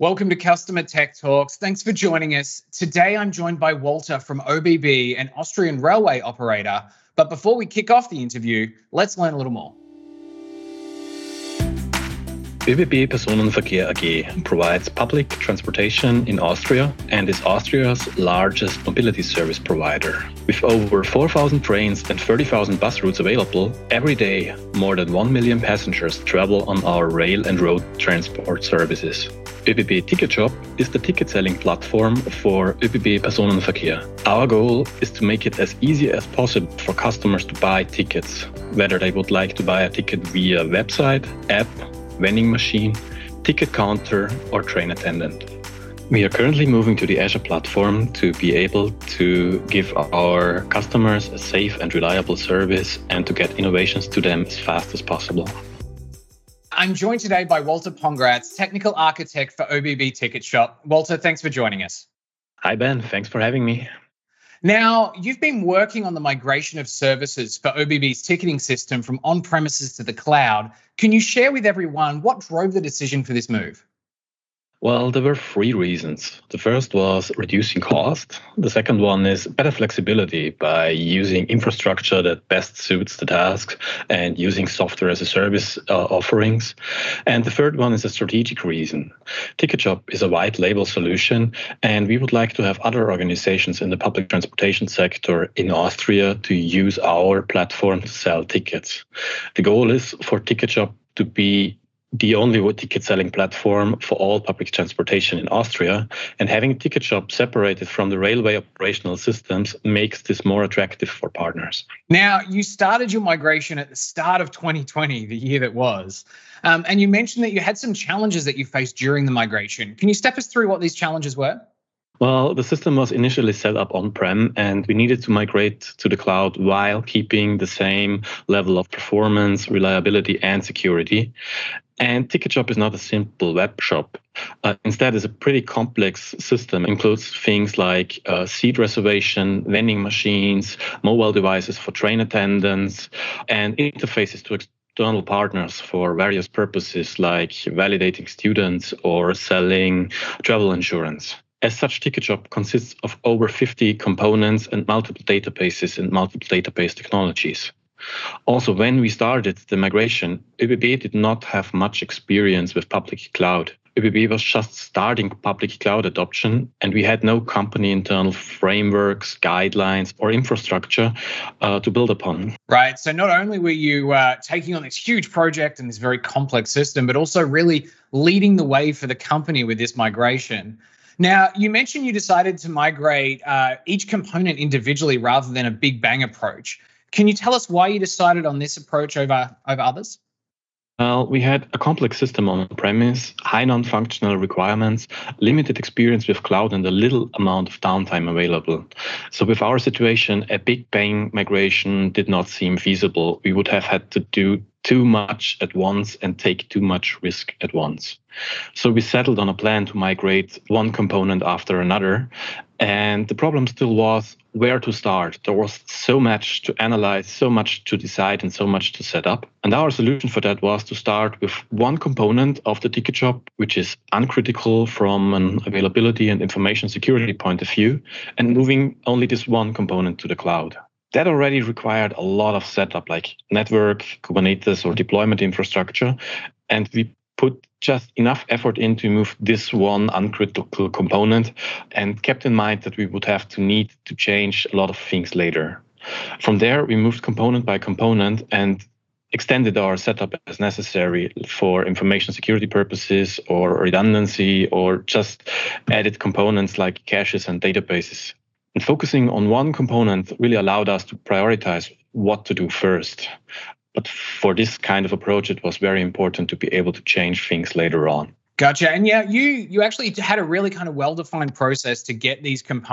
Welcome to Customer Tech Talks. Thanks for joining us. Today I'm joined by Walter from ÖBB, an Austrian railway operator. But before we kick off the interview, let's learn a little more. ÖBB Personenverkehr AG provides public transportation in Austria and is Austria's largest mobility service provider. With over 4,000 trains and 30,000 bus routes available, every day more than 1 million passengers travel on our rail and road transport services. ÖBB Ticketshop is the ticket selling platform for ÖBB Personenverkehr. Our goal is to make it as easy as possible for customers to buy tickets, whether they would like to buy a ticket via website, app, vending machine, ticket counter, or train attendant. We are currently moving to the Azure platform to be able to give our customers a safe and reliable service and to get innovations to them as fast as possible. I'm joined today by Walter Pongratz, technical architect for ÖBB Ticketshop. Walter, thanks for joining us. Hi, Ben. Thanks for having me. Now, you've been working on the migration of services for ÖBB's ticketing system from on premises to the cloud. Can you share with everyone what drove the decision for this move? Well, there were three reasons. The first was reducing cost. The second one is better flexibility by using infrastructure that best suits the task and using software as a service uh, offerings. And the third one is a strategic reason. Ticketshop is a white label solution, and we would like to have other organizations in the public transportation sector in Austria to use our platform to sell tickets. The goal is for Ticketshop to be the only ticket selling platform for all public transportation in Austria. And having Ticketshop separated from the railway operational systems makes this more attractive for partners. Now, you started your migration at the start of 2020, the year that was. Um, and you mentioned that you had some challenges that you faced during the migration. Can you step us through what these challenges were? Well, the system was initially set up on prem, and we needed to migrate to the cloud while keeping the same level of performance, reliability, and security. And Ticketshop is not a simple web shop. Uh, instead, it's a pretty complex system. It includes things like uh, seat reservation, vending machines, mobile devices for train attendants, and interfaces to external partners for various purposes like validating students or selling travel insurance. As such, Ticketshop consists of over 50 components and multiple databases and multiple database technologies. Also, when we started the migration, ÖBB did not have much experience with public cloud. ÖBB was just starting public cloud adoption, and we had no company internal frameworks, guidelines, or infrastructure uh, to build upon. Right. So, not only were you uh, taking on this huge project and this very complex system, but also really leading the way for the company with this migration. Now, you mentioned you decided to migrate uh, each component individually rather than a big bang approach. Can you tell us why you decided on this approach over, over others? Well, we had a complex system on premise, high non functional requirements, limited experience with cloud, and a little amount of downtime available. So, with our situation, a big bang migration did not seem feasible. We would have had to do too much at once and take too much risk at once. So we settled on a plan to migrate one component after another. And the problem still was where to start. There was so much to analyze, so much to decide, and so much to set up. And our solution for that was to start with one component of the ticket shop, which is uncritical from an availability and information security point of view, and moving only this one component to the cloud that already required a lot of setup like network, Kubernetes, or deployment infrastructure. And we put just enough effort in to move this one uncritical component and kept in mind that we would have to need to change a lot of things later. From there, we moved component by component and extended our setup as necessary for information security purposes or redundancy or just added components like caches and databases and focusing on one component really allowed us to prioritize what to do first. But for this kind of approach, it was very important to be able to change things later on. Gotcha. And yeah, you you actually had a really kind of well-defined process to get these components